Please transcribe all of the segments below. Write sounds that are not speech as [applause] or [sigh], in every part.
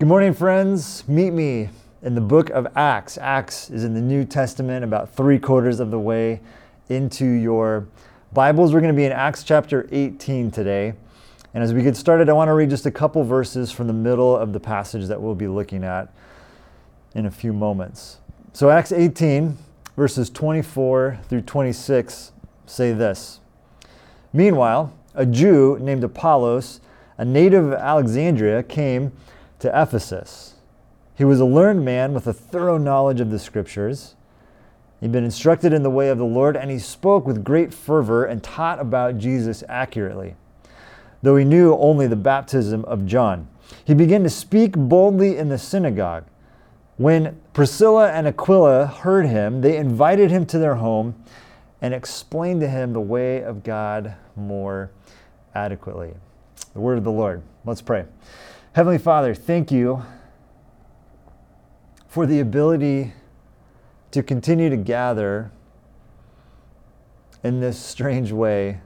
Good morning, friends. Meet me in the book of Acts. Acts is in the New Testament, about three quarters of the way into your Bibles. We're going to be in Acts chapter 18 today. And as we get started, I want to read just a couple verses from the middle of the passage that we'll be looking at in a few moments. So, Acts 18, verses 24 through 26 say this Meanwhile, a Jew named Apollos, a native of Alexandria, came to Ephesus. He was a learned man with a thorough knowledge of the scriptures. He'd been instructed in the way of the Lord, and he spoke with great fervor and taught about Jesus accurately, though he knew only the baptism of John. He began to speak boldly in the synagogue. When Priscilla and Aquila heard him, they invited him to their home and explained to him the way of God more adequately. The word of the Lord. Let's pray. Heavenly Father, thank you for the ability to continue to gather in this strange way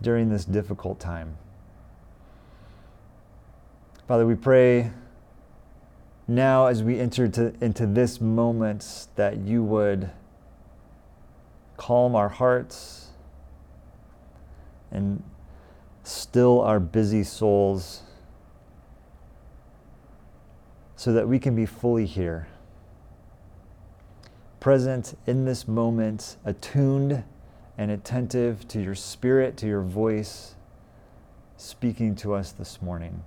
during this difficult time. Father, we pray now as we enter to, into this moment that you would calm our hearts and still our busy souls so that we can be fully here, present in this moment, attuned and attentive to your spirit, to your voice speaking to us this morning.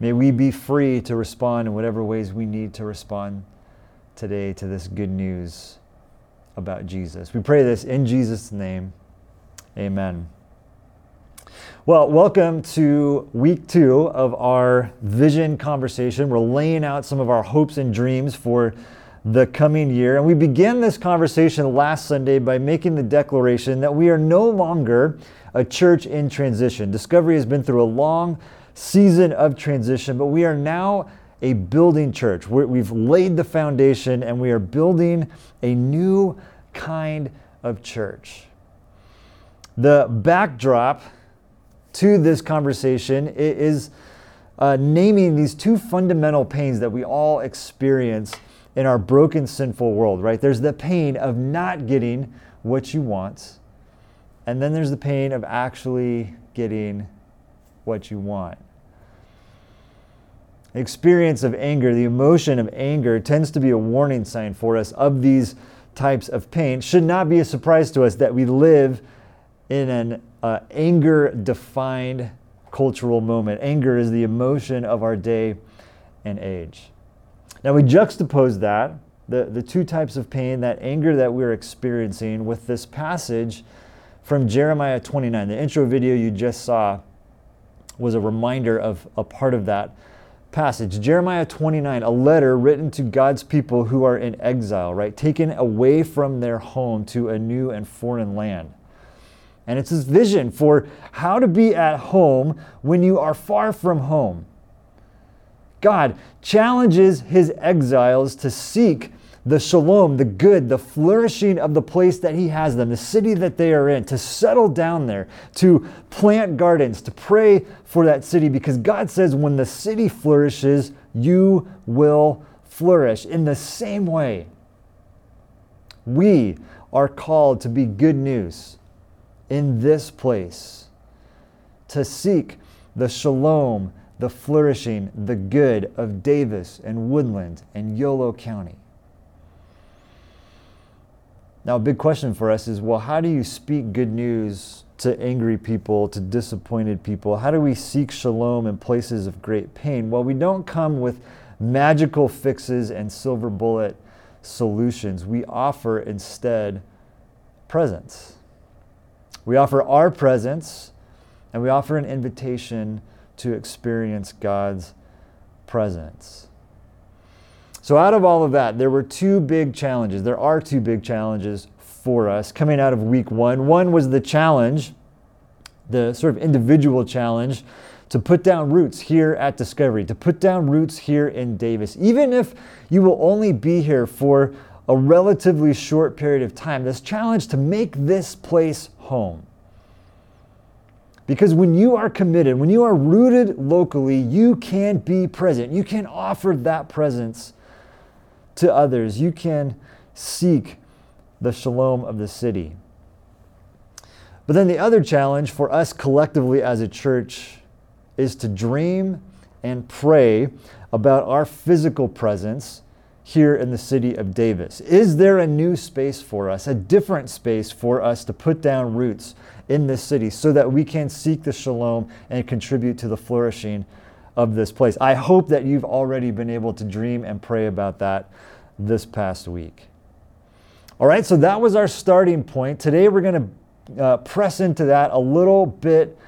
May we be free to respond in whatever ways we need to respond today to this good news about Jesus. We pray this in Jesus' name. Amen. Well, welcome to week two of our vision conversation. We're laying out some of our hopes and dreams for the coming year. And we began this conversation last Sunday by making the declaration that we are no longer a church in transition. Discovery has been through a long season of transition, but we are now a building church. we have laid the foundation and we are building a new kind of church. The backdrop to this conversation is uh, naming these two fundamental pains that we all experience in our broken, sinful world, right? There's the pain of not getting what you want, and then there's the pain of actually getting what you want. Experience of anger, the emotion of anger, tends to be a warning sign for us of these types of pain. Should not be a surprise to us that we live in an uh, anger defined cultural moment. Anger is the emotion of our day and age. Now we juxtapose that, the, the two types of pain, that anger that we're experiencing, with this passage from Jeremiah 29. The intro video you just saw was a reminder of a part of that passage. Jeremiah 29, a letter written to God's people who are in exile, right? Taken away from their home to a new and foreign land. And it's his vision for how to be at home when you are far from home. God challenges his exiles to seek the shalom, the good, the flourishing of the place that he has them, the city that they are in, to settle down there, to plant gardens, to pray for that city, because God says when the city flourishes, you will flourish. In the same way, we are called to be good news in this place to seek the shalom, the flourishing, the good of Davis and Woodland and Yolo County. Now, a big question for us is well, how do you speak good news to angry people, to disappointed people? How do we seek shalom in places of great pain? Well, we don't come with magical fixes and silver bullet solutions. We offer instead presence. We offer our presence and we offer an invitation to experience God's presence. So, out of all of that, there were two big challenges. There are two big challenges for us coming out of week one. One was the challenge, the sort of individual challenge to put down roots here at Discovery, to put down roots here in Davis. Even if you will only be here for a relatively short period of time, this challenge to make this place home. Because when you are committed, when you are rooted locally, you can be present. You can offer that presence to others. You can seek the shalom of the city. But then the other challenge for us collectively as a church is to dream and pray about our physical presence here in the city of Davis. Is there a new space for us, a different space for us to put down roots in this city so that we can seek the shalom and contribute to the flourishing of this place? I hope that you've already been able to dream and pray about that this past week. All right, so that was our starting point. Today we're going to uh, press into that a little bit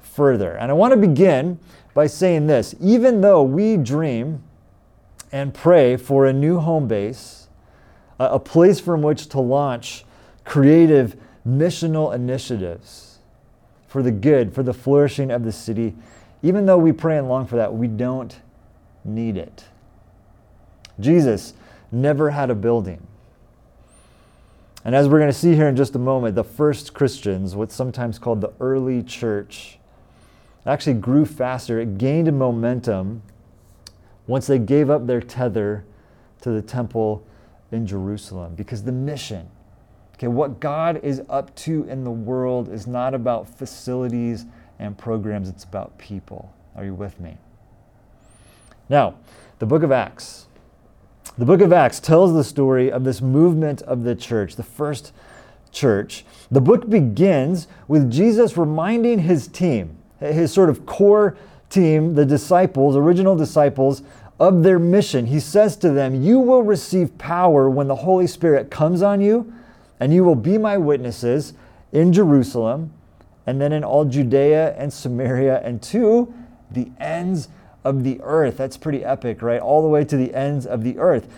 further. And I want to begin by saying this even though we dream and pray for a new home base, a place from which to launch creative missional initiatives for the good, for the flourishing of the city. Even though we pray and long for that, we don't need it. Jesus never had a building. And as we're going to see here in just a moment, the first Christians, what's sometimes called the early church, actually grew faster. It gained momentum once they gave up their tether to the temple in Jerusalem. Because the mission, okay, what God is up to in the world is not about facilities and programs, it's about people. Are you with me? Now, the book of Acts. The book of Acts tells the story of this movement of the church, the first church. The book begins with Jesus reminding his team, his sort of core team, the disciples, original disciples, of their mission. He says to them, You will receive power when the Holy Spirit comes on you, and you will be my witnesses in Jerusalem, and then in all Judea and Samaria, and to the ends of the earth. That's pretty epic, right? All the way to the ends of the earth.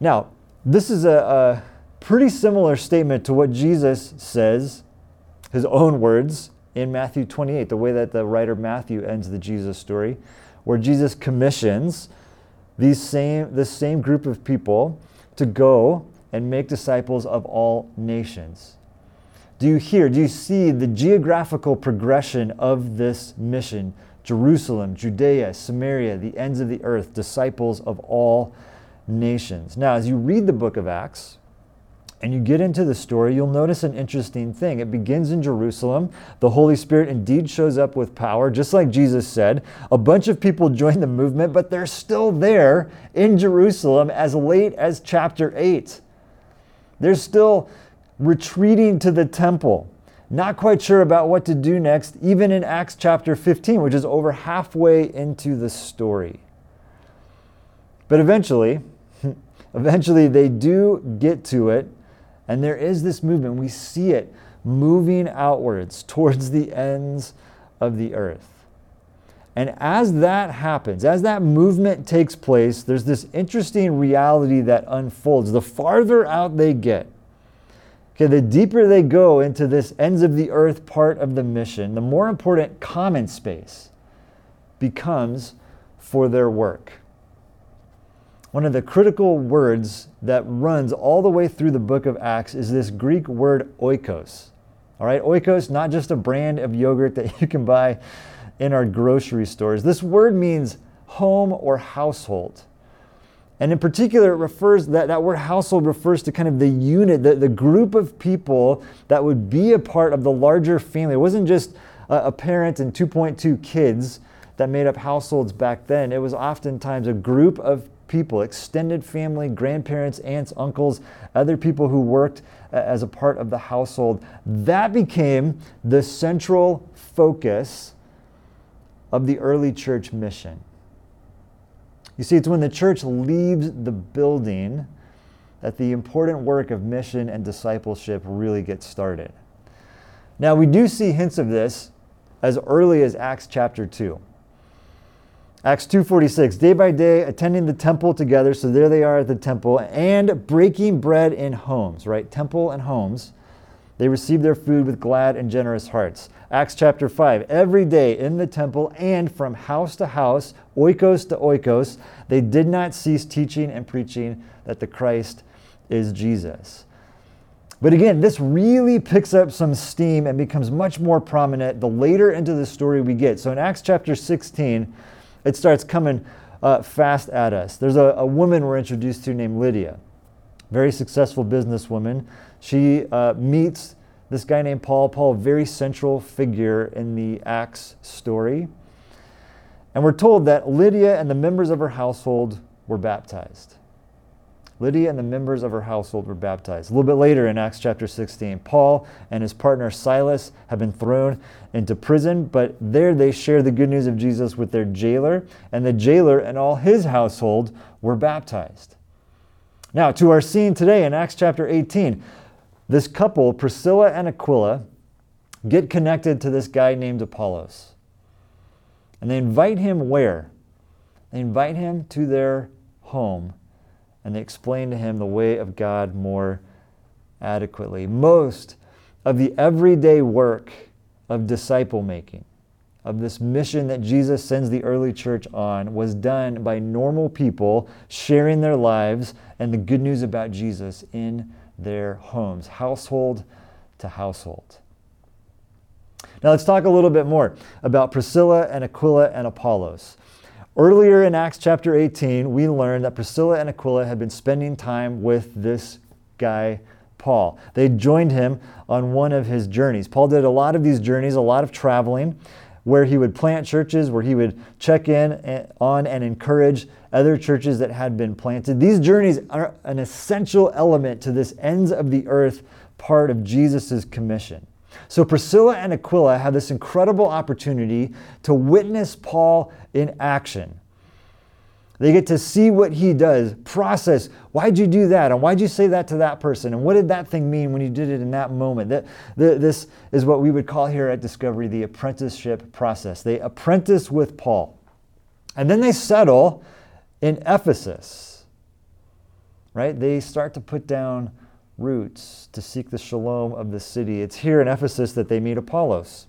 Now, this is a, a pretty similar statement to what Jesus says, his own words, in Matthew 28, the way that the writer Matthew ends the Jesus story, where Jesus commissions these same, this same group of people to go and make disciples of all nations. Do you hear, do you see the geographical progression of this mission? Jerusalem, Judea, Samaria, the ends of the earth, disciples of all nations. Now, as you read the book of Acts, and you get into the story, you'll notice an interesting thing. It begins in Jerusalem. The Holy Spirit indeed shows up with power, just like Jesus said. A bunch of people [laughs] join the movement, but they're still there in Jerusalem as late as chapter 8. They're still retreating to the temple, not quite sure about what to do next, even in Acts chapter 15, which is over halfway into the story. But eventually, [laughs] eventually they do get to it and there is this movement. We see it moving outwards towards the ends of the earth. And as that happens, as that movement takes place, there's this interesting reality that unfolds. The farther out they get, okay, the deeper they go into this ends of the earth part of the mission, the more important common space becomes for their work one of the critical words that runs all the way through the book of Acts is this Greek word oikos. All right, oikos, not just a brand of yogurt that [laughs] you can buy in our grocery stores. This word means home or household. And in particular, it refers that, that word household refers to kind of the unit, the, the group of people that would be a part of the larger family. It wasn't just a, a parent and 2.2 kids that made up households back then. It was oftentimes a group of people, extended family, grandparents, aunts, uncles, other people who worked uh, as a part of the household. That became the central focus of the early church mission. You see, it's when the church leaves the building that the important work of mission and discipleship really gets started. Now, we do see hints of this as early as Acts chapter 2. Acts 2:46 day by day attending the temple together. So there they are at the temple and breaking bread in homes right? Temple and homes. They received their food with glad and generous hearts. Acts chapter 5 every day in the temple and from house to house oikos to oikos they did not cease teaching and preaching that the Christ is Jesus. But again, this really picks up some steam and becomes much more prominent the later into the story we get. So in Acts chapter 16, it starts coming uh, fast at us. There's a, a, woman we're introduced to named Lydia, very successful businesswoman. She uh, meets this guy named Paul. Paul, very central figure in the Acts story. And we're told that Lydia and the members of her household were baptized. Lydia and the members of her household were baptized. A little bit later in Acts chapter 16, Paul and his partner Silas have been thrown into prison, but there they share the good news of Jesus with their jailer, and the jailer and all his household were baptized. Now, to our scene today in Acts chapter 18, this couple, Priscilla and Aquila, get connected to this guy named Apollos. And they invite him where? They invite him to their home and they explain to him the way of God more adequately. Most of the everyday work of disciple making, of this mission that Jesus sends the early church on, was done by normal people sharing their lives and the good news about Jesus in their homes, household to household. Now let's talk a little bit more about Priscilla and Aquila and Apollos. Earlier in Acts chapter 18, we learned that Priscilla and Aquila had been spending time with this guy, Paul. They joined him on one of his journeys. Paul did a lot of these journeys, a lot of traveling, where he would plant churches, where he would check in eh, on and encourage other churches that had been planted. These journeys are an essential element to this ends of the earth part of Jesus' commission. So Priscilla and Aquila have this incredible opportunity to witness Paul in action. They get to see what he does, process why'd you do that, and why'd you say that to that person, and what did that thing mean when you did it in that moment. That, this is what we would call here at Discovery the apprenticeship process. They apprentice with Paul, and then they settle in Ephesus. Right? They start to put down roots to seek the shalom of the city. It's here in Ephesus that they meet Apollos.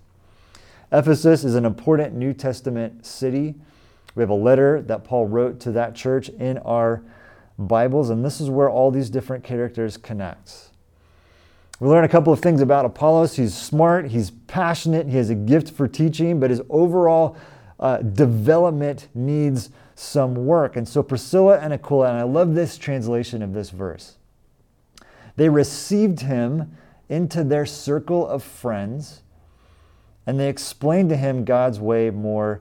Ephesus is an important New Testament city. We have a letter that Paul wrote to that church in our Bibles, and this is where all these different characters connect. We learn a couple of things about Apollos. He's smart, he's passionate, he has a gift for teaching, but his overall uh, development needs some work. And so Priscilla and Aquila, and I love this translation of this verse. They received him into their circle of friends and they explained to him God's way more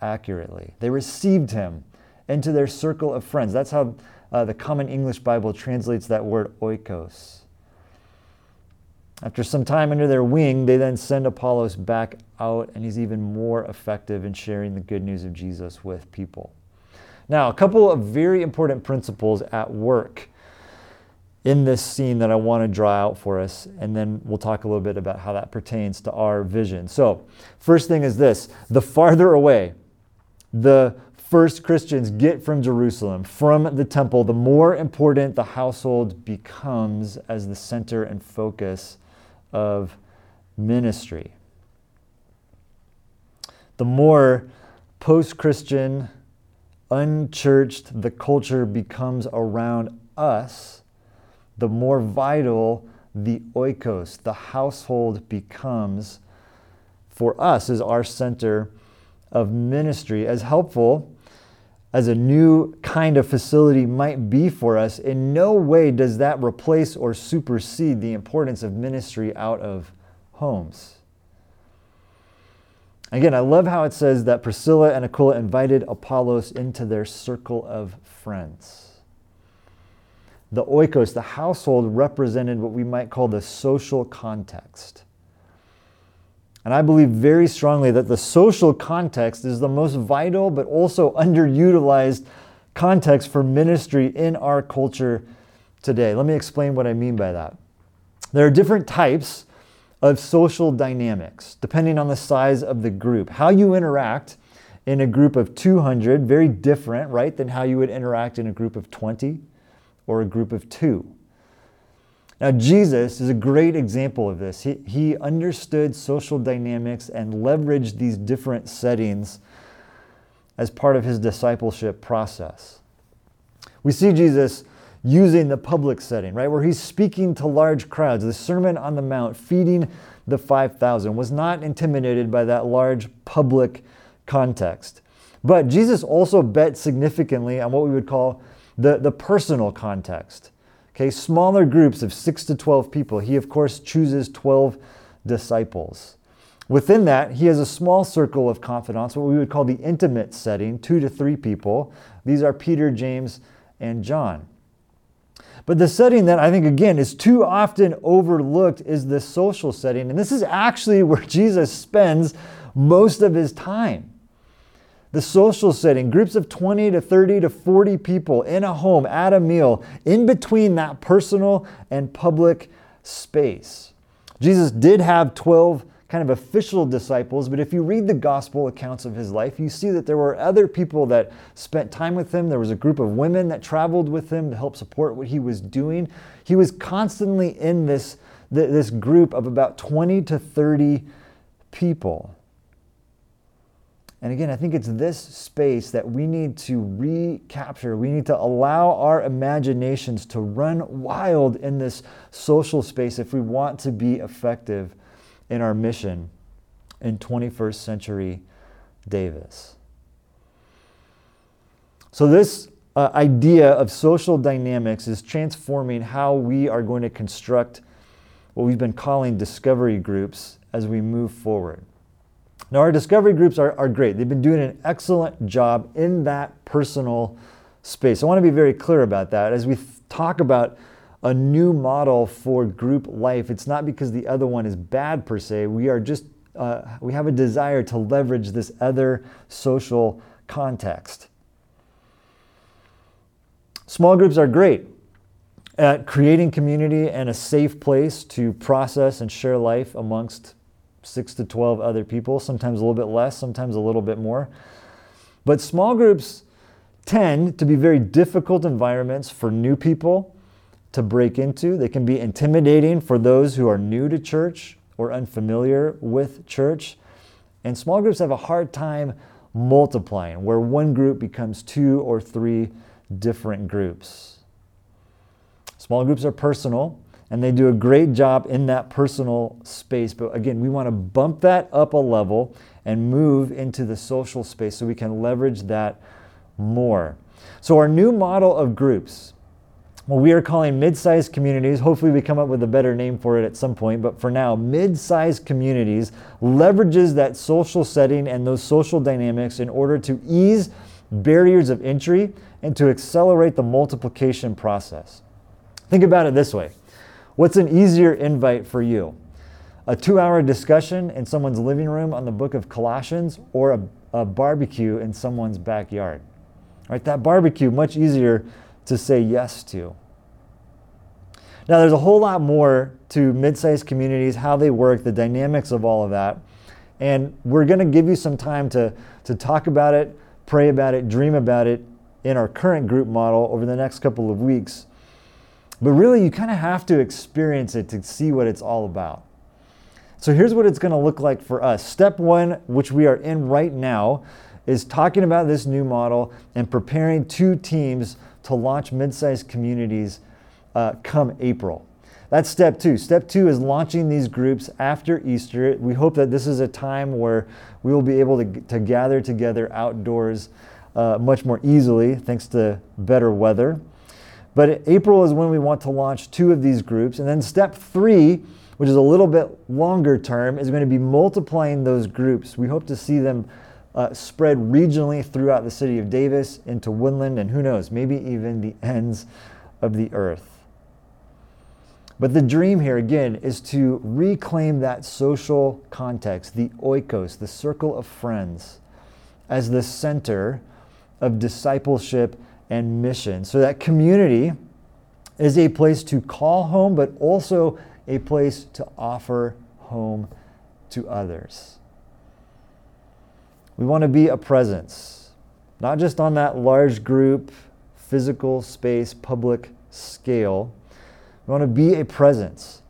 accurately. They received him into their circle of friends. That's how uh, the Common English Bible translates that word oikos. After some time under their wing, they then send Apollos back out, and he's even more effective in sharing the good news of Jesus with people. Now, a couple of very important principles at work in this scene that I want to draw out for us, and then we'll talk a little bit about how that pertains to our vision. So, first thing is this the farther away the first Christians get from Jerusalem, from the temple, the more important the household becomes as the center and focus of ministry. The more post Christian, unchurched the culture becomes around us the more vital the oikos, the household, becomes for us as our center of ministry. As helpful as a new kind of facility might be for us, in no way does that replace or supersede the importance of ministry out of homes. Again, I love how it says that Priscilla and Aquila invited Apollos into their circle of friends the oikos, the household, represented what we might call the social context. And I believe very strongly that the social context is the most vital but also underutilized context for ministry in our culture today. Let me explain what I mean by that. There are different types of social dynamics depending on the size of the group. How you interact in a group of 200, very different, right, than how you would interact in a group of 20 or a group of two. Now, Jesus is a great example of this. He, he understood social dynamics and leveraged these different settings as part of his discipleship process. We see Jesus using the public setting, right? Where he's speaking to large crowds. The Sermon on the Mount, feeding the 5,000, was not intimidated by that large public context. But Jesus also bet significantly on what we would call the, the personal context. Okay, smaller groups of six to 12 people. He, of course, chooses 12 disciples. Within that, he has a small circle of confidants, what we would call the intimate setting, two to three people. These are Peter, James, and John. But the setting that I think, again, is too often overlooked is the social setting. And this is actually [laughs] where Jesus spends most of his time. The social setting, groups of 20 to 30 to 40 people in a home, at a meal, in between that personal and public space. Jesus did have 12 kind of official disciples, but if you read the gospel accounts of his life, you see that there were other people that spent time with him. There was a group of women that traveled with him to help support what he was doing. He was constantly in this, this group of about 20 to 30 people. And again, I think it's this space that we need to recapture. We need to allow our imaginations to run wild in this social space if we want to be effective in our mission in 21st century Davis. So, this uh, idea of social dynamics is transforming how we are going to construct what we've been calling discovery groups as we move forward. Now, our discovery groups are, are great. They've been doing an excellent job in that personal space. I want to be very clear about that. As we th- talk about a new model for group life, it's not because the other one is bad per se. We are just, uh, we have a desire to leverage this other social context. Small groups are great at creating community and a safe place to process and share life amongst six to 12 other people, sometimes a little bit less, sometimes a little bit more. But small groups tend to be very difficult environments for new people to break into. They can be intimidating for those who are new to church or unfamiliar with church. And small groups have a hard time multiplying, where one group becomes two or three different groups. Small groups are personal and they do a great job in that personal space. But again, we want to bump that up a level and move into the social space so we can leverage that more. So, our new model of groups, what we are calling mid sized communities, hopefully, we come up with a better name for it at some point, but for now, mid sized communities leverages that social setting and those social dynamics in order to ease barriers of entry and to accelerate the multiplication process. Think about it this way What's an easier invite for you? A two hour discussion in someone's living room on the book of Colossians or a, a barbecue in someone's backyard? Right, that barbecue, much easier to say yes to. Now, there's a whole lot more to mid sized communities, how they work, the dynamics of all of that. And we're going to give you some time to, to talk about it, pray about it, dream about it in our current group model over the next couple of weeks. But really, you kind of have to experience it to see what it's all about. So here's what it's going to look like for us. Step one, which we are in right now, is talking about this new model and preparing two teams to launch mid sized communities uh, come April. That's step two. Step two is launching these groups after Easter. We hope that this is a time where we will be able to, to gather together outdoors uh, much more easily thanks to better weather. But April is when we want to launch two of these groups. And then step three, which is a little bit longer term, is going to be multiplying those groups. We hope to see them uh, spread regionally throughout the city of Davis into Woodland and who knows, maybe even the [laughs] ends of the earth. But the dream here, again, is to reclaim that social context, the oikos, the circle of friends, as the center of discipleship and mission. So that community is a place to call home, but also a place to offer home to others. We want to be a presence, not just on that large group, physical space, public scale. We want to be a presence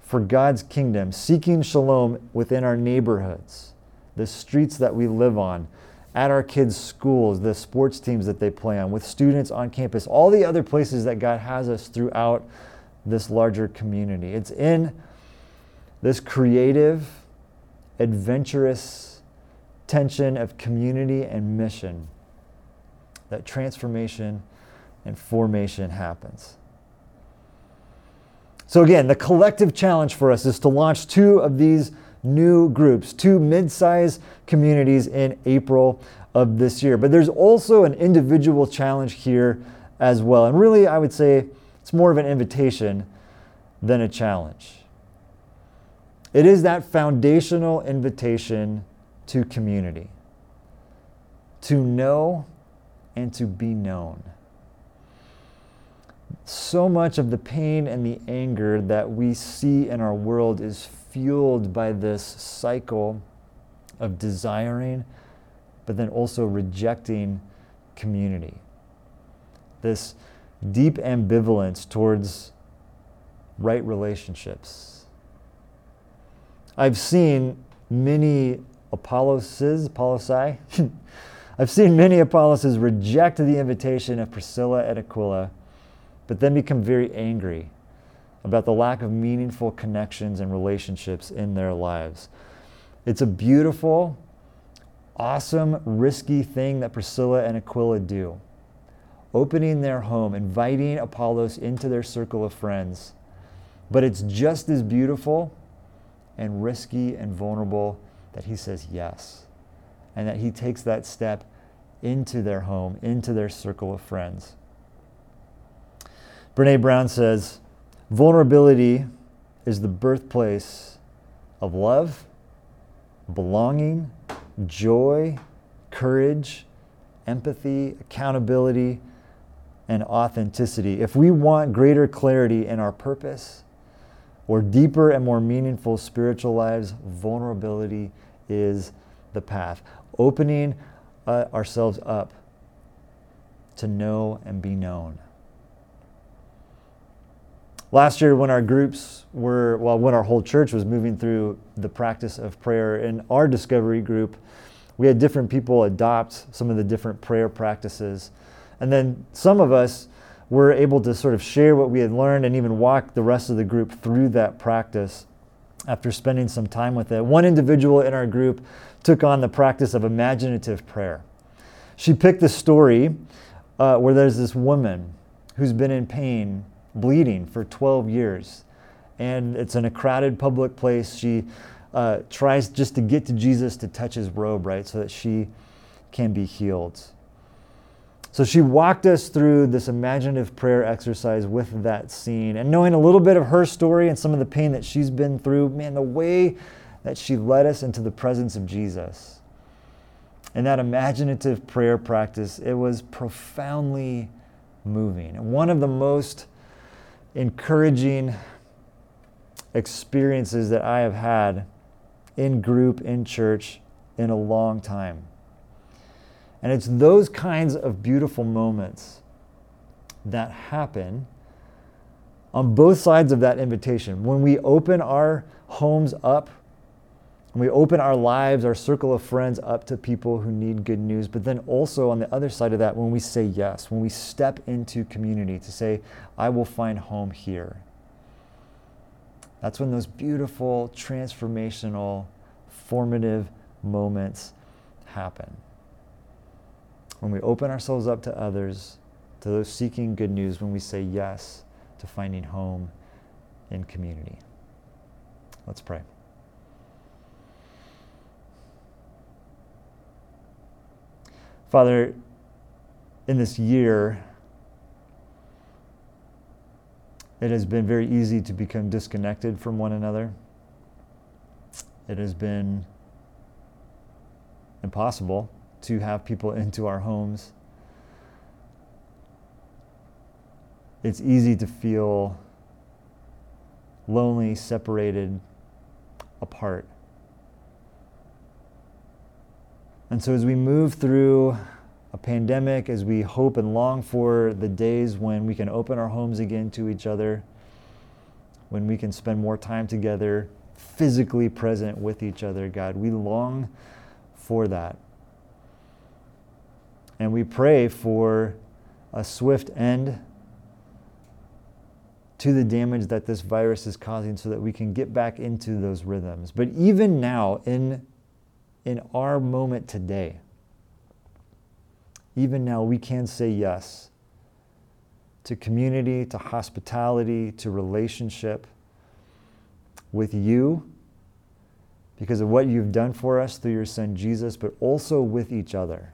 for God's kingdom, seeking shalom within our neighborhoods, the streets that we live on, at our kids' schools, the sports teams that they play on, with students on campus, all the other places that God has us throughout this larger community. It's in this creative, adventurous tension of community and mission that transformation and formation happens. So, again, the collective challenge for us is to launch two of these new groups, two mid sized communities in April of this year. But there's also an individual challenge here as well. And really, I would say it's more of an invitation than a challenge. It is that foundational invitation to community, to know and to be known. So much of the pain and the anger that we see in our world is fueled by this cycle of desiring, but then also rejecting community. This deep ambivalence towards right relationships. I've seen many Apolloses, Apollosi, [laughs] I've seen many Apolloses reject the invitation of Priscilla and Aquila, but then become very angry about the lack of meaningful connections and relationships in their lives. It's a beautiful, awesome, risky thing that Priscilla and Aquila do. Opening their home, inviting Apollos into their circle of friends. But it's just as beautiful and risky and vulnerable that he says yes. And that he takes that step into their home, into their circle of friends. Brene Brown says, Vulnerability is the birthplace of love, belonging, joy, courage, empathy, accountability, and authenticity. If we want greater clarity in our purpose or deeper and more meaningful spiritual lives, vulnerability is the path. Opening uh, ourselves up to know and be known. Last year, when our groups were, well, when our whole church was moving through the practice of prayer, in our discovery group, we had different people adopt some of the different prayer practices. And then some of us were able to sort of share what we had learned and even walk the rest of the group through that practice after spending some time with it. One individual in our group took on the practice of imaginative prayer. She picked the story uh, where there's this woman who's been in pain bleeding for 12 years. And it's in a crowded public place. She uh, tries just to get to Jesus to touch his robe, right, so that she can be healed. So she walked us through this imaginative prayer exercise with that scene. And knowing a little bit of her story and some of the pain that she's been through, man, the way that she led us into the presence of Jesus. And that imaginative prayer practice, it was profoundly moving. One of the most encouraging experiences that I have had in group, in church, in a long time. And it's those kinds of beautiful moments that happen on both sides of that invitation. When we open our homes up and we open our lives, our circle of friends up to people who need good news. But then also on the other side of that, when we say yes, when we step into community to say, I will find home here. That's when those beautiful, transformational, formative moments happen. When we open ourselves up to others, to those seeking good news, when we say yes to finding home in community. Let's pray. Father, in this year, it has been very easy to become disconnected from one another. It has been impossible to have people [laughs] into our homes. It's easy to feel lonely, separated, apart. And so, as we move through a pandemic, as we hope and long for the days when we can open our homes again to each other, when we can spend more time together, physically present with each other, God, we long for that. And we pray for a swift end to the damage that this virus is causing so that we can get back into those rhythms. But even now, in, in our moment today, even now, we can say yes to community, to hospitality, to relationship with you because of what you've done for us through your son Jesus, but also with each other.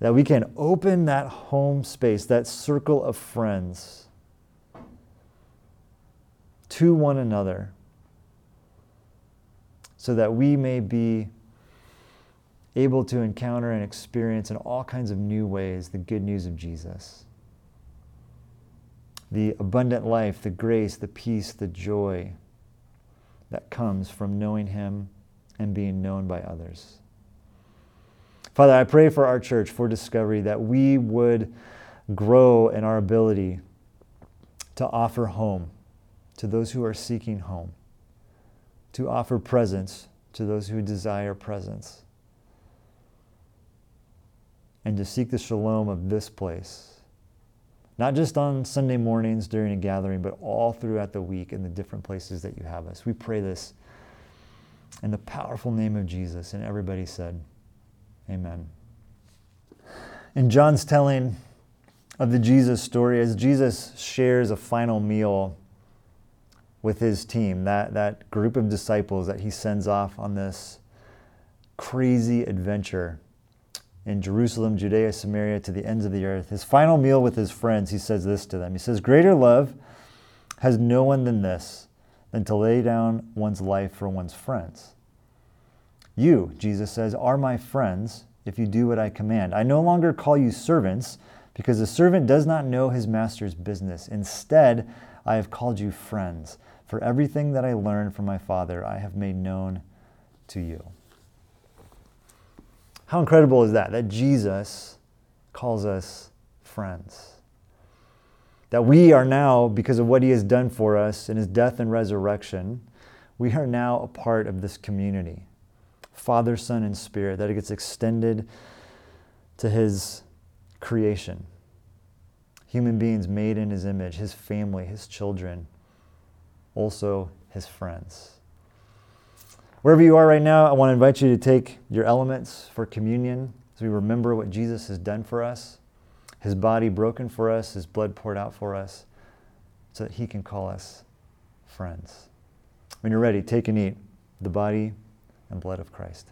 That we can open that home space, that circle of friends to one another so that we may be able to encounter and experience in all kinds of new ways the good news of Jesus. The abundant life, the grace, the peace, the joy that comes from knowing Him and being known by others. Father, I pray for our church, for Discovery, that we would grow in our ability to offer home to those who are seeking home, to offer presence to those who desire presence, and to seek the shalom of this place. Not just on Sunday mornings during a gathering, but all throughout the week in the different places that you have us. We pray this in the powerful name of Jesus. And everybody said, Amen. In John's telling of the Jesus story, as Jesus shares a final meal with his team, that, that group of disciples that he sends off on this crazy adventure in Jerusalem, Judea, Samaria, to the ends of the earth. His final meal with his friends, he says this to them. He says, Greater love has no one than this, than to lay down one's life for one's friends. You, Jesus says, are my friends if you do what I command. I no longer call you servants, because the servant does not know his master's business. Instead, I have called you friends. For everything that I learned from my Father, I have made known to you. How incredible is that? That Jesus calls us friends. That we are now, because of what he has done for us in his death and resurrection, we are now a part of this community Father, Son, and Spirit, that it gets extended to his creation. Human beings made in his image, his family, his children also his friends. Wherever you are right now, I want to invite you to take your elements for communion as we remember what Jesus has done for us his body broken for us, his blood poured out for us, so that he can call us friends. When you're ready, take and eat the body and blood of Christ.